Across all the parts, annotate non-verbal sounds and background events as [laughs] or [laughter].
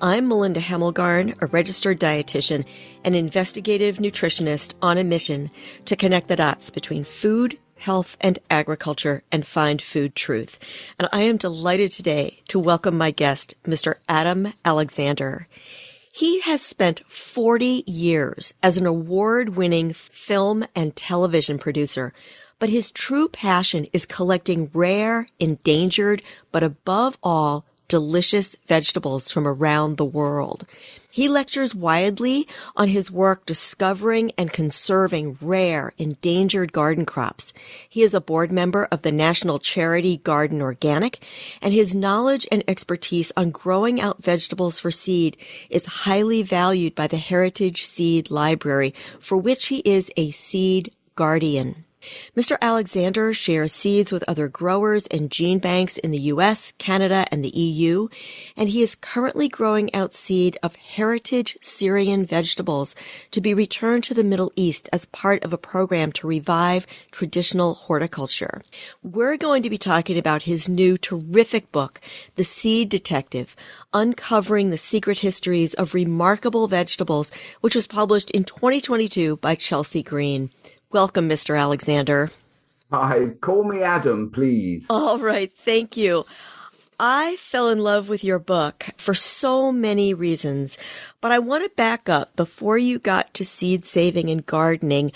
I'm Melinda Hemmelgarn, a registered dietitian and investigative nutritionist on a mission to connect the dots between food, health, and agriculture and find food truth. And I am delighted today to welcome my guest, Mr. Adam Alexander. He has spent 40 years as an award winning film and television producer but his true passion is collecting rare, endangered, but above all, delicious vegetables from around the world. He lectures widely on his work discovering and conserving rare, endangered garden crops. He is a board member of the national charity Garden Organic, and his knowledge and expertise on growing out vegetables for seed is highly valued by the Heritage Seed Library, for which he is a seed guardian. Mr. Alexander shares seeds with other growers and gene banks in the US, Canada, and the EU, and he is currently growing out seed of heritage Syrian vegetables to be returned to the Middle East as part of a program to revive traditional horticulture. We're going to be talking about his new terrific book, The Seed Detective, Uncovering the Secret Histories of Remarkable Vegetables, which was published in 2022 by Chelsea Green. Welcome, Mr. Alexander. Hi, call me Adam, please. All right, thank you. I fell in love with your book for so many reasons, but I want to back up before you got to seed saving and gardening.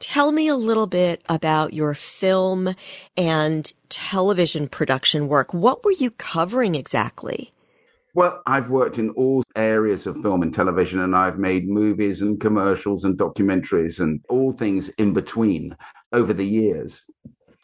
Tell me a little bit about your film and television production work. What were you covering exactly? Well, I've worked in all areas of film and television, and I've made movies and commercials and documentaries and all things in between over the years.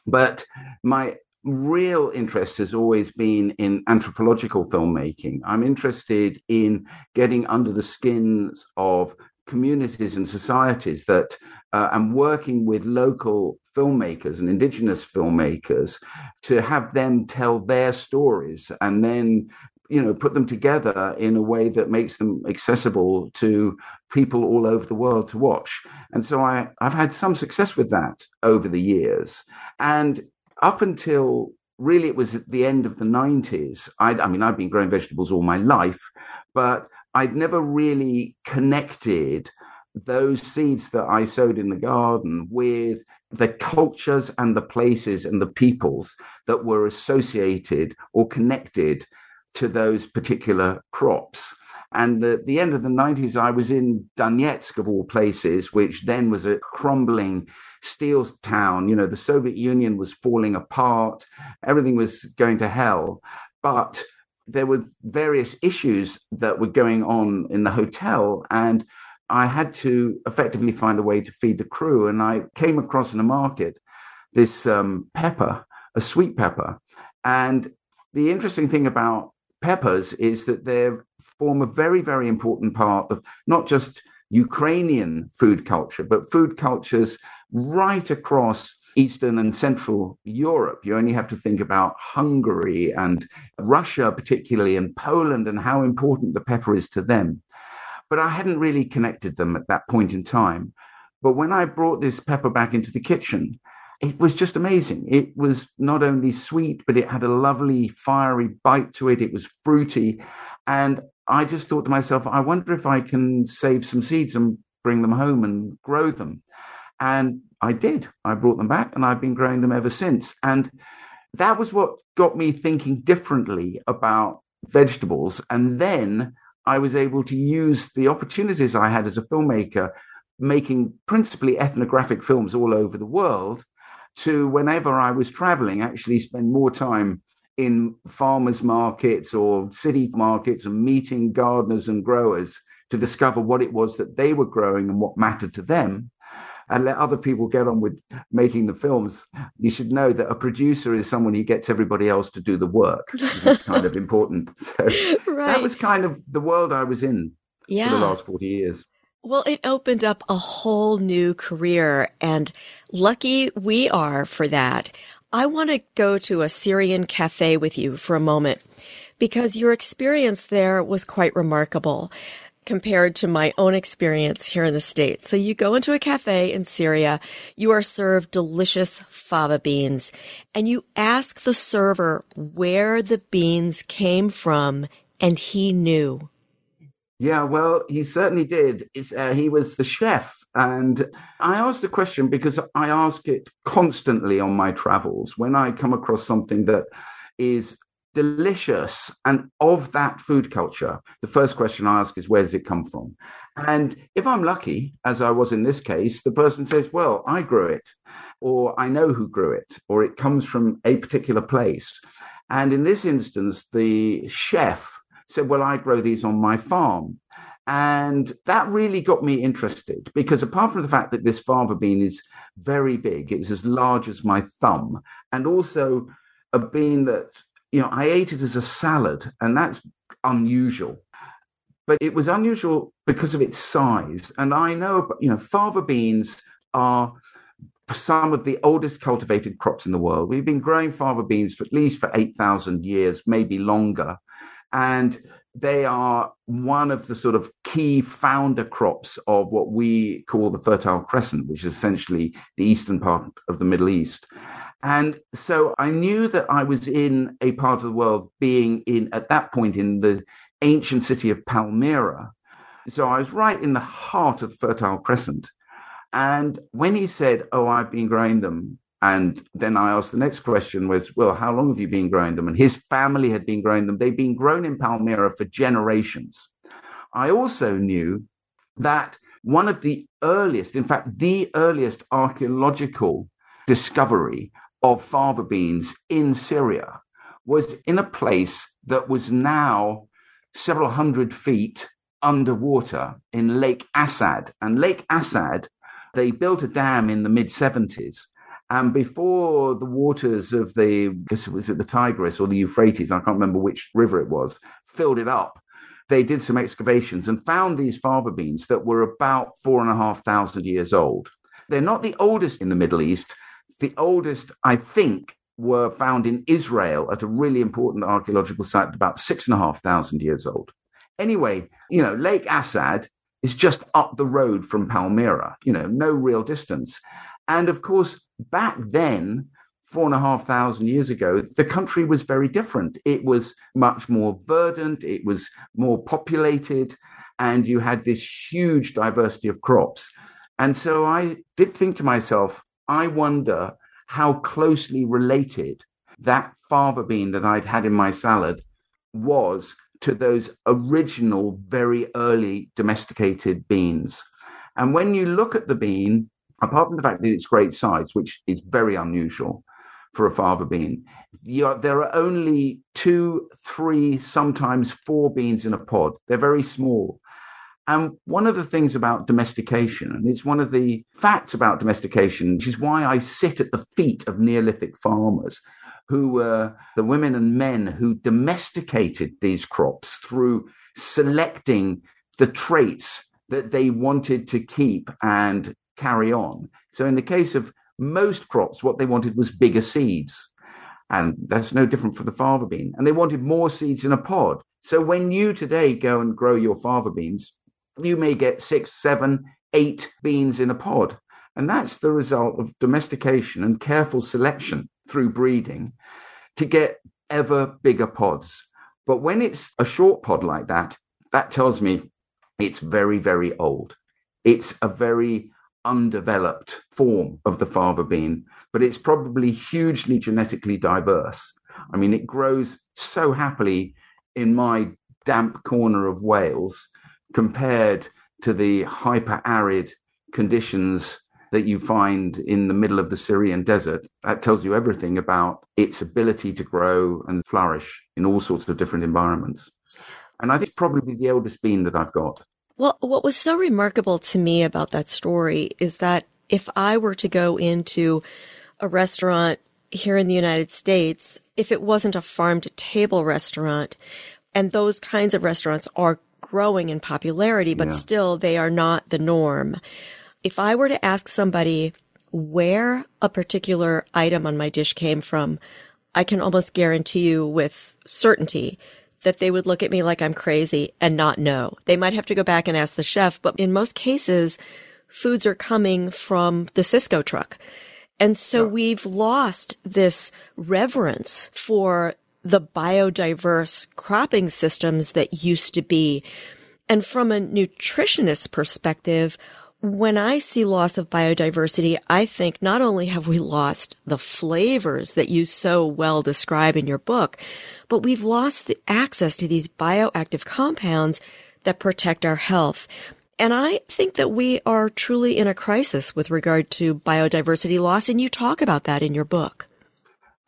But my real interest has always been in anthropological filmmaking. I'm interested in getting under the skins of communities and societies that uh, and working with local filmmakers and indigenous filmmakers to have them tell their stories and then you know put them together in a way that makes them accessible to people all over the world to watch. And so i i've had some success with that over the years. And up until really it was at the end of the 90s I, I mean i've been growing vegetables all my life but i'd never really connected those seeds that i sowed in the garden with the cultures and the places and the peoples that were associated or connected to those particular crops. And at the end of the 90s, I was in Donetsk, of all places, which then was a crumbling steel town. You know, the Soviet Union was falling apart, everything was going to hell. But there were various issues that were going on in the hotel. And I had to effectively find a way to feed the crew. And I came across in a market this um, pepper, a sweet pepper. And the interesting thing about peppers is that they form a very, very important part of not just Ukrainian food culture, but food cultures right across Eastern and Central Europe. You only have to think about Hungary and Russia, particularly, and Poland, and how important the pepper is to them. But I hadn't really connected them at that point in time. But when I brought this pepper back into the kitchen, it was just amazing. It was not only sweet, but it had a lovely fiery bite to it. It was fruity. And I just thought to myself, I wonder if I can save some seeds and bring them home and grow them. And I did. I brought them back and I've been growing them ever since. And that was what got me thinking differently about vegetables. And then I was able to use the opportunities I had as a filmmaker, making principally ethnographic films all over the world to whenever I was traveling, actually spend more time in farmers markets or city markets and meeting gardeners and growers to discover what it was that they were growing and what mattered to them and let other people get on with making the films. You should know that a producer is someone who gets everybody else to do the work. That's [laughs] kind of important. So right. that was kind of the world I was in yeah. for the last 40 years. Well, it opened up a whole new career and lucky we are for that. I want to go to a Syrian cafe with you for a moment because your experience there was quite remarkable compared to my own experience here in the States. So you go into a cafe in Syria, you are served delicious fava beans, and you ask the server where the beans came from, and he knew. Yeah, well, he certainly did. Uh, he was the chef. And I asked the question because I ask it constantly on my travels when I come across something that is delicious and of that food culture. The first question I ask is, where does it come from? And if I'm lucky, as I was in this case, the person says, well, I grew it, or I know who grew it, or it comes from a particular place. And in this instance, the chef said, Well, I grow these on my farm. And that really got me interested because apart from the fact that this fava bean is very big, it's as large as my thumb, and also a bean that, you know, I ate it as a salad, and that's unusual. But it was unusual because of its size. And I know, you know, fava beans are some of the oldest cultivated crops in the world. We've been growing fava beans for at least for 8,000 years, maybe longer. And they are one of the sort of key founder crops of what we call the Fertile Crescent, which is essentially the eastern part of the Middle East. And so I knew that I was in a part of the world being in, at that point, in the ancient city of Palmyra. So I was right in the heart of the Fertile Crescent. And when he said, Oh, I've been growing them and then I asked the next question was, well, how long have you been growing them? And his family had been growing them. They'd been grown in Palmyra for generations. I also knew that one of the earliest, in fact, the earliest archaeological discovery of fava beans in Syria was in a place that was now several hundred feet underwater in Lake Assad. And Lake Assad, they built a dam in the mid 70s and before the waters of the, was it the Tigris or the Euphrates? I can't remember which river it was, filled it up. They did some excavations and found these fava beans that were about four and a half thousand years old. They're not the oldest in the Middle East. The oldest, I think, were found in Israel at a really important archaeological site about six and a half thousand years old. Anyway, you know, Lake Assad is just up the road from Palmyra, you know, no real distance. And of course, back then, four and a half thousand years ago, the country was very different. It was much more verdant, it was more populated, and you had this huge diversity of crops. And so I did think to myself, I wonder how closely related that fava bean that I'd had in my salad was to those original, very early domesticated beans. And when you look at the bean, apart from the fact that it's great size, which is very unusual for a fava bean, there are only two, three, sometimes four beans in a pod. They're very small. And one of the things about domestication, and it's one of the facts about domestication, which is why I sit at the feet of Neolithic farmers who were the women and men who domesticated these crops through selecting the traits that they wanted to keep and carry on. So in the case of most crops, what they wanted was bigger seeds. And that's no different for the fava bean. And they wanted more seeds in a pod. So when you today go and grow your fava beans, you may get six, seven, eight beans in a pod. And that's the result of domestication and careful selection through breeding to get ever bigger pods. But when it's a short pod like that, that tells me it's very, very old. It's a very undeveloped form of the fava bean, but it's probably hugely genetically diverse. I mean, it grows so happily in my damp corner of Wales compared to the hyper arid conditions that you find in the middle of the Syrian desert. That tells you everything about its ability to grow and flourish in all sorts of different environments. And I think probably the eldest bean that I've got. Well, what was so remarkable to me about that story is that if I were to go into a restaurant here in the United States, if it wasn't a farm to table restaurant, and those kinds of restaurants are growing in popularity, but yeah. still they are not the norm. If I were to ask somebody where a particular item on my dish came from, I can almost guarantee you with certainty that they would look at me like I'm crazy and not know. They might have to go back and ask the chef, but in most cases, foods are coming from the Sysco truck. And so we've lost this reverence for the biodiverse cropping systems that used to be. And from a nutritionist perspective, when I see loss of biodiversity, I think not only have we lost the flavors that you so well describe in your book, but we've lost the access to these bioactive compounds that protect our health. And I think that we are truly in a crisis with regard to biodiversity loss. And you talk about that in your book.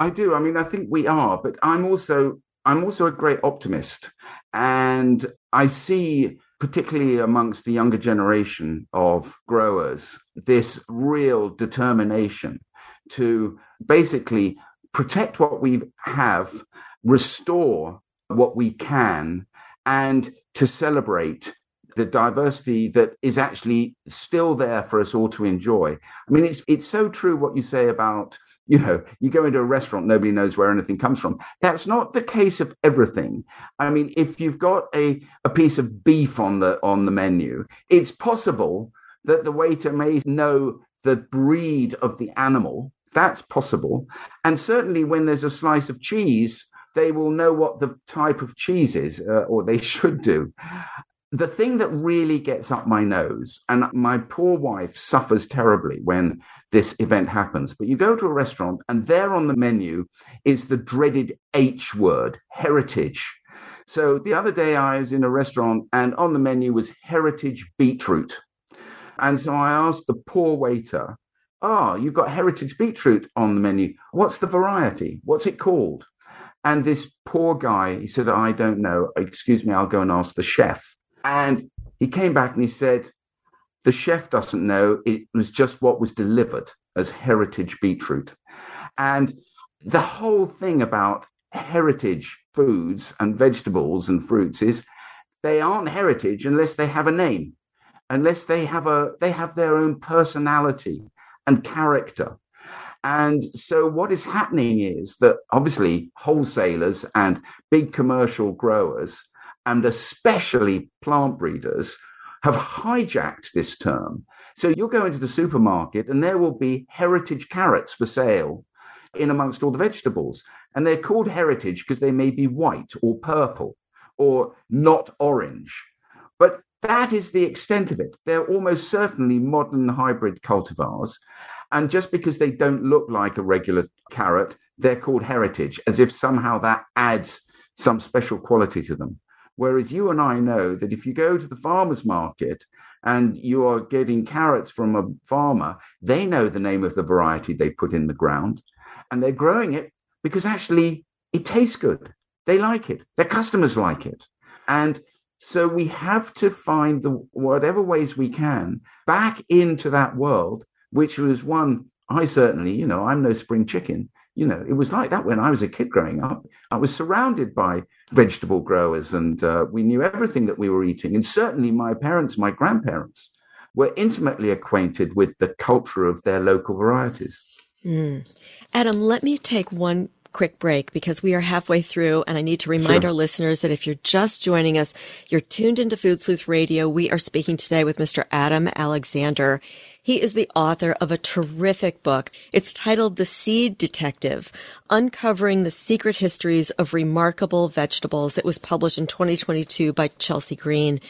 I do. I mean, I think we are, but I'm also I'm also a great optimist. And I see particularly amongst the younger generation of growers, this real determination to basically protect what we have, restore what we can, and to celebrate the diversity that is actually still there for us all to enjoy. I mean, it's it's so true what you say about you know, you go into a restaurant, nobody knows where anything comes from. That's not the case of everything. I mean, if you've got a, a piece of beef on the on the menu, it's possible that the waiter may know the breed of the animal. That's possible. And certainly when there's a slice of cheese, they will know what the type of cheese is, uh, or they [laughs] should do the thing that really gets up my nose, and my poor wife suffers terribly when this event happens, but you go to a restaurant and there on the menu is the dreaded H word, heritage. So the other day I was in a restaurant and on the menu was heritage beetroot. And so I asked the poor waiter, Ah, oh, you've got heritage beetroot on the menu. What's the variety? What's it called? And this poor guy, he said, I don't know. Excuse me, I'll go and ask the chef. And he came back and he said, the chef doesn't know. It was just what was delivered as heritage beetroot. And the whole thing about heritage foods and vegetables and fruits is they aren't heritage unless they have a name, unless they have a they have their own personality and character. And so what is happening is that obviously wholesalers and big commercial growers and especially plant breeders have hijacked this term. So you'll go into the supermarket and there will be heritage carrots for sale in amongst all the vegetables. And they're called heritage because they may be white or purple or not orange. But that is the extent of it. They're almost certainly modern hybrid cultivars. And just because they don't look like a regular carrot, they're called heritage, as if somehow that adds some special quality to them. Whereas you and I know that if you go to the farmer's market and you are getting carrots from a farmer, they know the name of the variety they put in the ground and they're growing it because actually it tastes good. They like it. Their customers like it. And so we have to find the whatever ways we can back into that world, which was one I certainly, you know, I'm no spring chicken, you know, it was like that when I was a kid growing up. I was surrounded by vegetable growers and uh, we knew everything that we were eating. And certainly my parents, my grandparents, were intimately acquainted with the culture of their local varieties. Mm. Adam, let me take one quick break because we are halfway through and I need to remind sure. our listeners that if you're just joining us, you're tuned into Food Sleuth Radio. We are speaking today with Mr. Adam Alexander. He is the author of a terrific book. It's titled The Seed Detective, Uncovering the Secret Histories of Remarkable Vegetables. It was published in 2022 by Chelsea Green.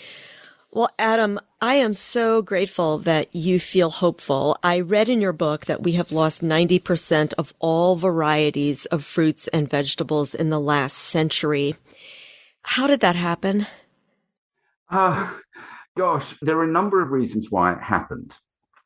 Well, Adam, I am so grateful that you feel hopeful. I read in your book that we have lost 90% of all varieties of fruits and vegetables in the last century. How did that happen? Uh, gosh, there are a number of reasons why it happened.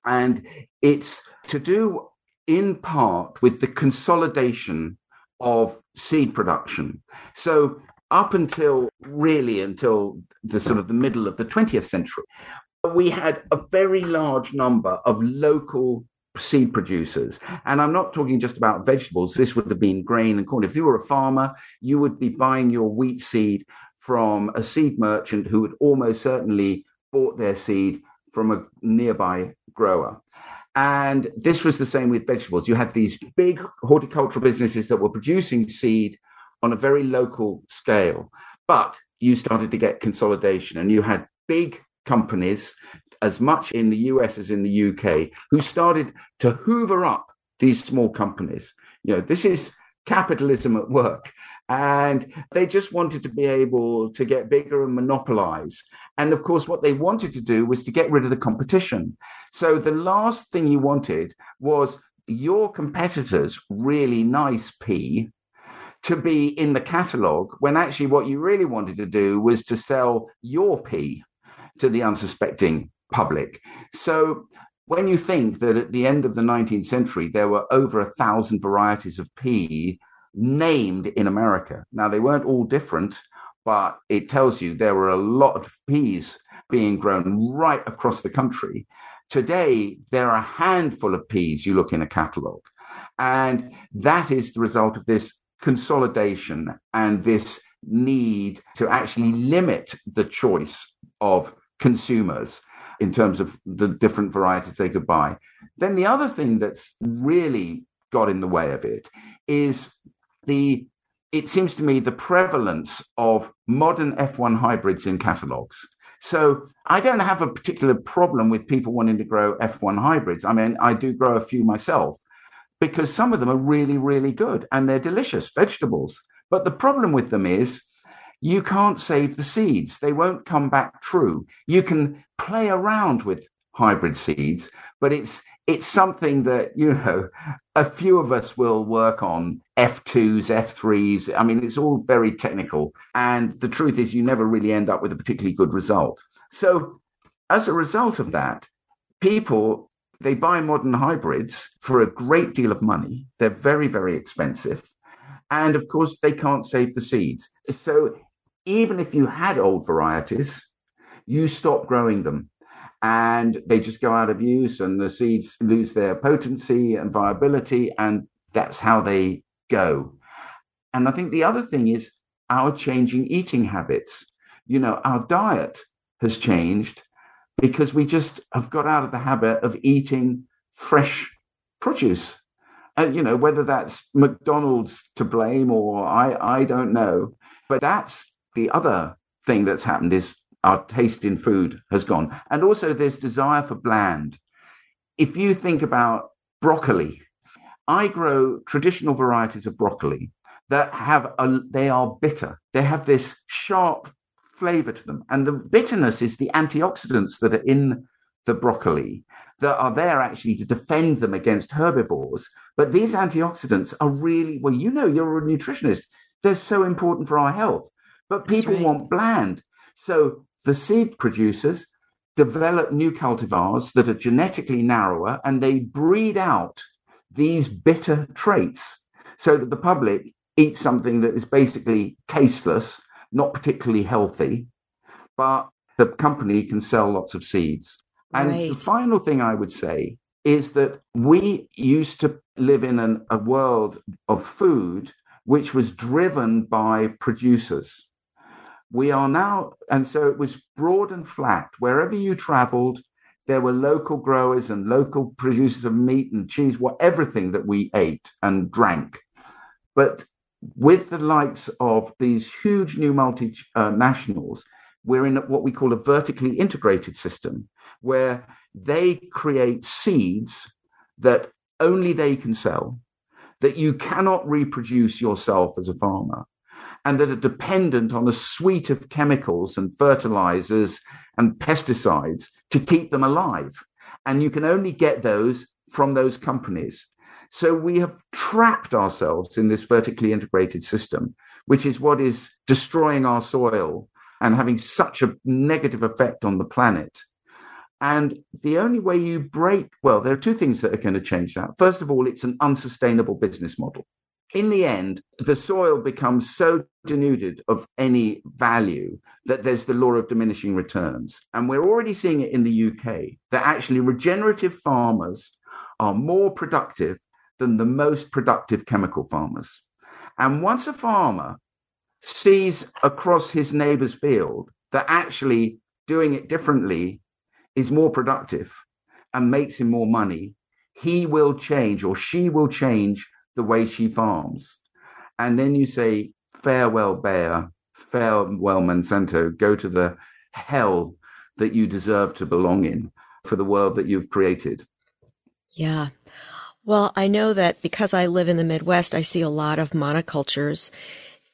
And it's to do in part with the consolidation of seed production. So up until really until the sort of the middle of the 20th century, we had a very large number of local seed producers. And I'm not talking just about vegetables. This would have been grain and corn. If you were a farmer, you would be buying your wheat seed from a seed merchant who had almost certainly bought their seed from a nearby grower. And this was the same with vegetables. You had these big horticultural businesses that were producing seed on a very local scale, but you started to get consolidation and you had big companies, as much in the US as in the UK, who started to hoover up these small companies. You know, this is capitalism at work. And they just wanted to be able to get bigger and monopolize. And of course, what they wanted to do was to get rid of the competition. So the last thing you wanted was your competitors' really nice pea to be in the catalog when actually what you really wanted to do was to sell your pea to the unsuspecting public. So when you think that at the end of the 19th century, there were over a thousand varieties of pea named in America. Now, they weren't all different, but it tells you there were a lot of peas being grown right across the country. Today, there are a handful of peas you look in a catalogue. And that is the result of this consolidation and this need to actually limit the choice of consumers in terms of the different varieties they could buy. Then the other thing that's really got in the way of it is the it seems to me the prevalence of modern F1 hybrids in catalogs. So I don't have a particular problem with people wanting to grow F1 hybrids. I mean, I do grow a few myself because some of them are really, really good and they're delicious vegetables. But the problem with them is you can't save the seeds. They won't come back true. You can play around with hybrid seeds, but it's it's something that you know a few of us will work on f2s f3s i mean it's all very technical and the truth is you never really end up with a particularly good result. So as a result of that people they buy modern hybrids for a great deal of money. They're very very expensive and of course they can't save the seeds. So even if you had old varieties you stop growing them and they just go out of use and the seeds lose their potency and viability and that's how they go. And i think the other thing is our changing eating habits. You know our diet has changed because we just have got out of the habit of eating fresh produce. And you know whether that's mcdonald's to blame or i i don't know. But that's the other thing that's happened is our taste in food has gone. And also, there's desire for bland. If you think about broccoli, I grow traditional varieties of broccoli that have a, they are bitter. They have this sharp flavor to them, and the bitterness is the antioxidants that are in the broccoli that are there actually to defend them against herbivores. But these antioxidants are really well. You know, you're a nutritionist. They're so important for our health. But people right. want bland. So the seed producers develop new cultivars that are genetically narrower and they breed out these bitter traits so that the public eats something that is basically tasteless, not particularly healthy, but the company can sell lots of seeds. And right. the final thing I would say is that we used to live in an, a world of food which was driven by producers we are now, and so it was broad and flat. Wherever you traveled, there were local growers and local producers of meat and cheese, what everything that we ate and drank. But with the likes of these huge new multinationals, uh, we're in what we call a vertically integrated system, where they create seeds that only they can sell, that you cannot reproduce yourself as a farmer and that are dependent on a suite of chemicals and fertilizers and pesticides to keep them alive. And you can only get those from those companies. So we have trapped ourselves in this vertically integrated system, which is what is destroying our soil and having such a negative effect on the planet. And the only way you break, well, there are two things that are going to change that. First of all, it's an unsustainable business model in the end, the soil becomes so denuded of any value that there's the law of diminishing returns. And we're already seeing it in the UK that actually regenerative farmers are more productive than the most productive chemical farmers. And once a farmer sees across his neighbor's field that actually doing it differently is more productive and makes him more money, he will change or she will change the way she farms. And then you say, farewell, Bayer, farewell, Monsanto, go to the hell that you deserve to belong in for the world that you've created. Yeah. Well, I know that because I live in the Midwest, I see a lot of monocultures.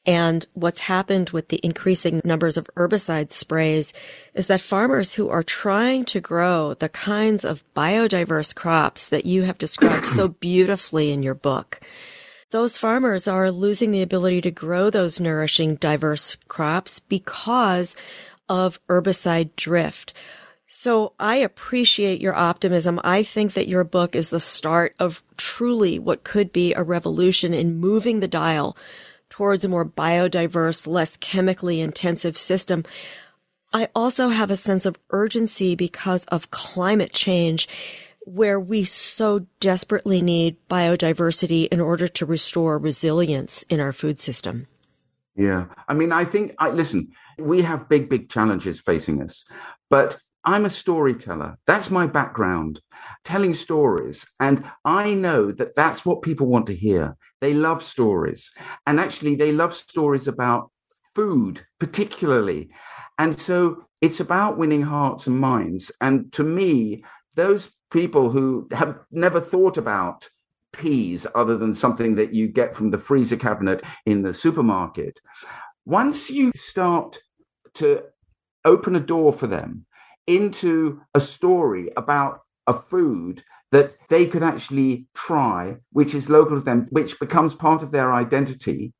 And what's happened with the increasing numbers of herbicide sprays is that farmers who are trying to grow the kinds of biodiverse crops that you have described so [coughs] beautifully in your book, those farmers are losing the ability to grow those nourishing, diverse crops because of herbicide drift. So I appreciate your optimism. I think that your book is the start of truly what could be a revolution in moving the dial towards a more biodiverse, less chemically intensive system. I also have a sense of urgency because of climate change where we so desperately need biodiversity in order to restore resilience in our food system. Yeah. I mean, I think, I listen, we have big, big challenges facing us, but I'm a storyteller. That's my background, telling stories. And I know that that's what people want to hear. They love stories. And actually, they love stories about food, particularly. And so it's about winning hearts and minds. And to me, those people who have never thought about peas other than something that you get from the freezer cabinet in the supermarket, once you start to open a door for them into a story about a food that they could actually try, which is local to them, which becomes part of their identity,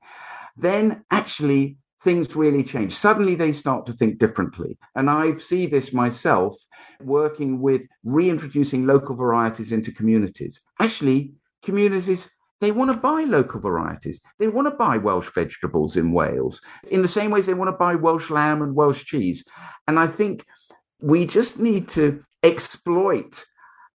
then actually things really change. Suddenly they start to think differently. And I see this myself working with reintroducing local varieties into communities. Actually, communities they want to buy local varieties. They want to buy Welsh vegetables in Wales in the same ways they want to buy Welsh lamb and Welsh cheese. And I think we just need to exploit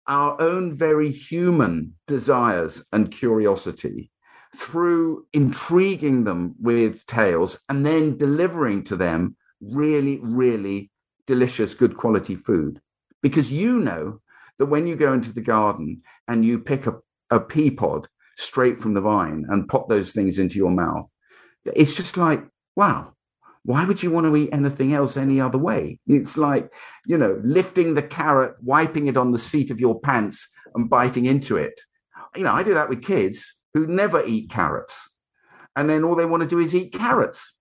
our own very human desires and curiosity through intriguing them with tales and then delivering to them really, really delicious, good quality food. Because you know that when you go into the garden and you pick a, a pea pod straight from the vine and pop those things into your mouth, it's just like, wow, why would you want to eat anything else any other way? It's like, you know, lifting the carrot, wiping it on the seat of your pants and biting into it. You know, I do that with kids who never eat carrots. And then all they want to do is eat carrots.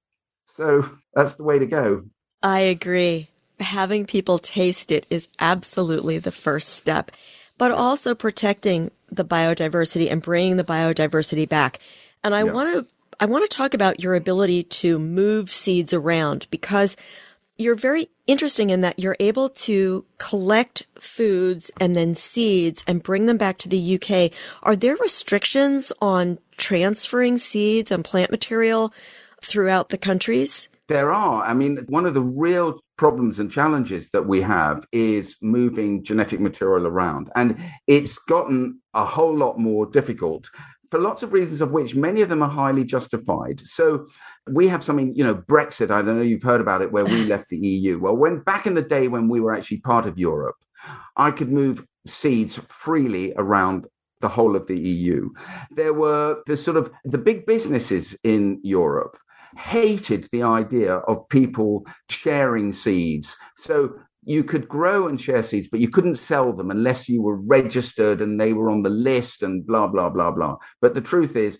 So that's the way to go. I agree. Having people taste it is absolutely the first step, but also protecting the biodiversity and bringing the biodiversity back. And I want to I want to talk about your ability to move seeds around because you're very interesting in that you're able to collect foods and then seeds and bring them back to the UK. Are there restrictions on transferring seeds and plant material throughout the countries? There are. I mean, one of the real problems and challenges that we have is moving genetic material around. And it's gotten a whole lot more difficult for lots of reasons, of which many of them are highly justified. So we have something, you know, Brexit. I don't know you've heard about it, where we left the EU. Well, when back in the day when we were actually part of Europe, I could move seeds freely around the whole of the EU. There were the sort of the big businesses in Europe hated the idea of people sharing seeds. So you could grow and share seeds, but you couldn't sell them unless you were registered and they were on the list and blah, blah, blah, blah. But the truth is,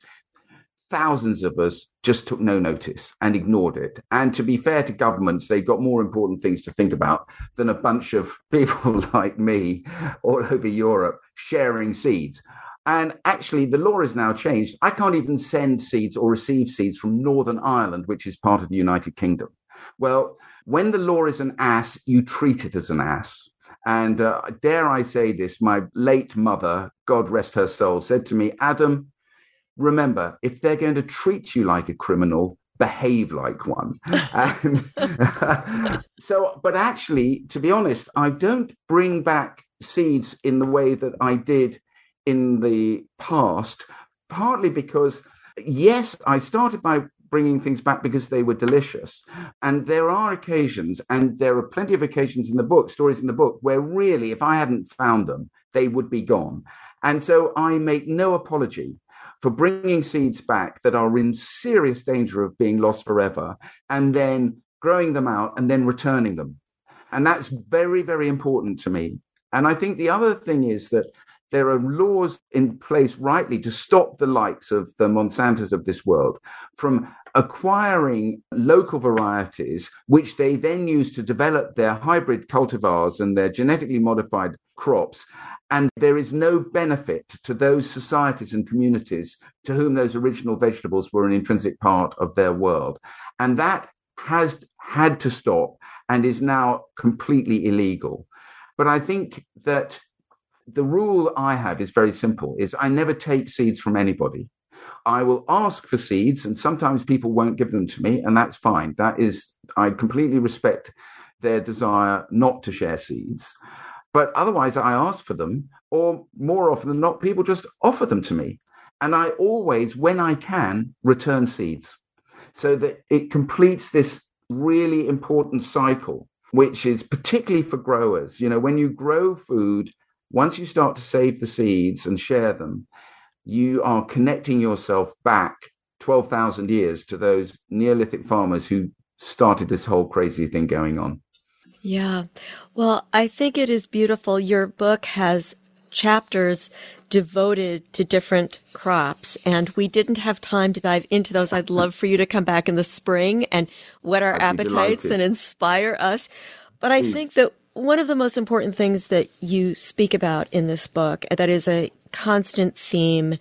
thousands of us just took no notice and ignored it. And to be fair to governments, they've got more important things to think about than a bunch of [laughs] people like me all over Europe sharing seeds. And actually, the law is now changed. I can't even send seeds or receive seeds from Northern Ireland, which is part of the United Kingdom. Well, when the law is an ass, you treat it as an ass. And uh, dare I say this, my late mother, God rest her soul, said to me, Adam, remember, if they're going to treat you like a criminal, behave like one. [laughs] and, [laughs] so, but actually, to be honest, I don't bring back seeds in the way that I did in the past, partly because yes, I started my bringing things back because they were delicious. And there are occasions, and there are plenty of occasions in the book, stories in the book, where really, if I hadn't found them, they would be gone. And so I make no apology for bringing seeds back that are in serious danger of being lost forever and then growing them out and then returning them. And that's very, very important to me. And I think the other thing is that there are laws in place rightly to stop the likes of the Monsantos of this world from acquiring local varieties, which they then use to develop their hybrid cultivars and their genetically modified crops. And there is no benefit to those societies and communities to whom those original vegetables were an intrinsic part of their world. And that has had to stop and is now completely illegal. But I think that the rule I have is very simple is I never take seeds from anybody. I will ask for seeds and sometimes people won't give them to me and that's fine. That is I completely respect their desire not to share seeds. But otherwise I ask for them or more often than not people just offer them to me. And I always when I can return seeds so that it completes this really important cycle which is particularly for growers. You know, when you grow food once you start to save the seeds and share them, you are connecting yourself back 12,000 years to those Neolithic farmers who started this whole crazy thing going on. Yeah. Well, I think it is beautiful. Your book has chapters devoted to different crops and we didn't have time to dive into those. I'd love for you to come back in the spring and whet our appetites and inspire us. But I Please. think that one of the most important things that you speak about in this book uh, that is a constant theme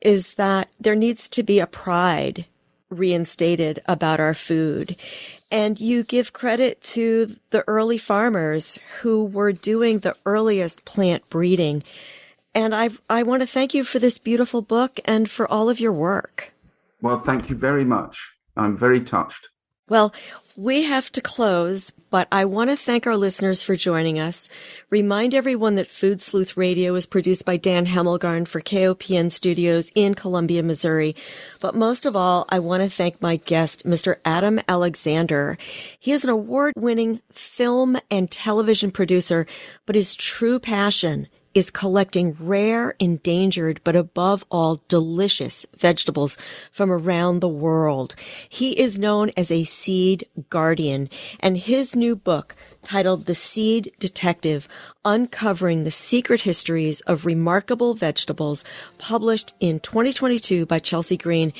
is that there needs to be a pride reinstated about our food. And you give credit to the early farmers who were doing the earliest plant breeding. And I, I want to thank you for this beautiful book and for all of your work. Well, thank you very much. I'm very touched. Well, we have to close, but I want to thank our listeners for joining us. Remind everyone that Food Sleuth Radio is produced by Dan Hemmelgarn for KOPN Studios in Columbia, Missouri. But most of all, I want to thank my guest, Mr. Adam Alexander. He is an award-winning film and television producer, but his true passion is collecting rare, endangered, but above all, delicious vegetables from around the world. He is known as a seed guardian, and his new book, titled The Seed Detective, Uncovering the Secret Histories of Remarkable Vegetables, published in 2022 by Chelsea Green,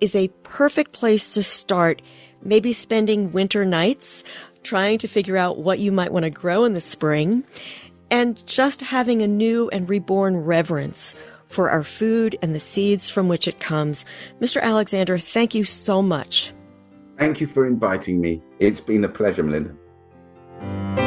is a perfect place to start maybe spending winter nights trying to figure out what you might want to grow in the spring and just having a new and reborn reverence for our food and the seeds from which it comes. Mr. Alexander, thank you so much. Thank you for inviting me. It's been a pleasure, Melinda.